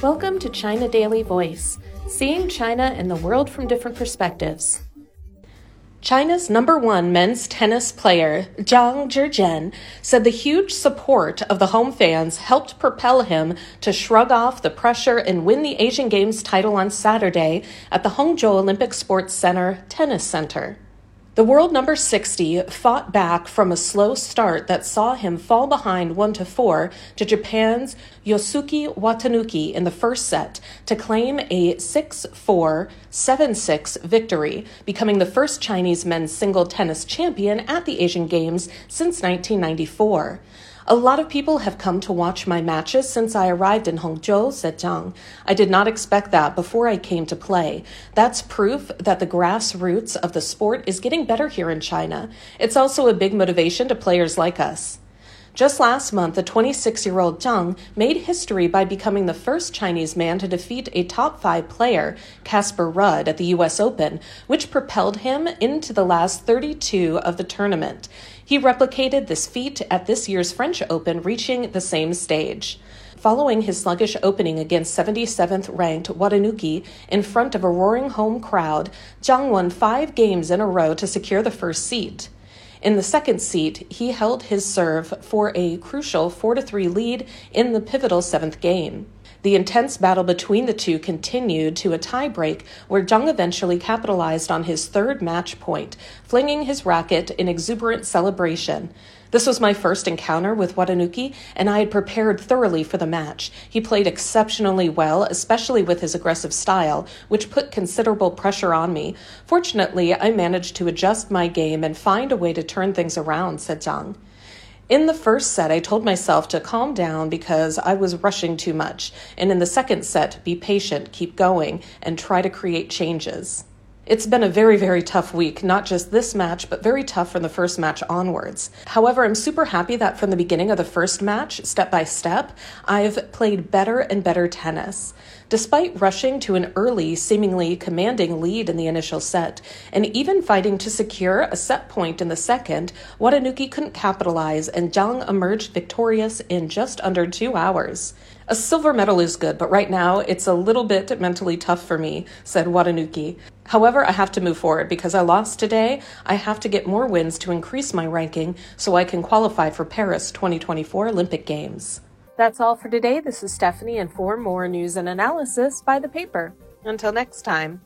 Welcome to China Daily Voice, seeing China and the world from different perspectives. China's number one men's tennis player, Zhang Zhizhen, said the huge support of the home fans helped propel him to shrug off the pressure and win the Asian Games title on Saturday at the Hangzhou Olympic Sports Center Tennis Center. The world number 60 fought back from a slow start that saw him fall behind 1 to 4 to Japan's Yosuke Watanuki in the first set to claim a 6-4, 7-6 victory, becoming the first Chinese men's single tennis champion at the Asian Games since 1994. A lot of people have come to watch my matches since I arrived in Hangzhou, said Zhang. I did not expect that before I came to play. That's proof that the grassroots of the sport is getting better here in China. It's also a big motivation to players like us. Just last month, the 26 year old Zhang made history by becoming the first Chinese man to defeat a top five player, Casper Ruud, at the U.S. Open, which propelled him into the last 32 of the tournament. He replicated this feat at this year's French Open, reaching the same stage. Following his sluggish opening against 77th ranked Watanuki in front of a roaring home crowd, Zhang won five games in a row to secure the first seat. In the second seat, he held his serve for a crucial 4 3 lead in the pivotal seventh game. The intense battle between the two continued to a tiebreak where Zhang eventually capitalized on his third match point, flinging his racket in exuberant celebration. This was my first encounter with Watanuki, and I had prepared thoroughly for the match. He played exceptionally well, especially with his aggressive style, which put considerable pressure on me. Fortunately, I managed to adjust my game and find a way to turn things around, said Zhang. In the first set, I told myself to calm down because I was rushing too much. And in the second set, be patient, keep going, and try to create changes. It's been a very, very tough week, not just this match, but very tough from the first match onwards. However, I'm super happy that from the beginning of the first match, step by step, I've played better and better tennis. Despite rushing to an early, seemingly commanding lead in the initial set, and even fighting to secure a set point in the second, Watanuki couldn't capitalize and Zhang emerged victorious in just under two hours. A silver medal is good, but right now it's a little bit mentally tough for me, said Watanuki. However, I have to move forward because I lost today. I have to get more wins to increase my ranking so I can qualify for Paris 2024 Olympic Games. That's all for today. This is Stephanie, and for more news and analysis, buy the paper. Until next time.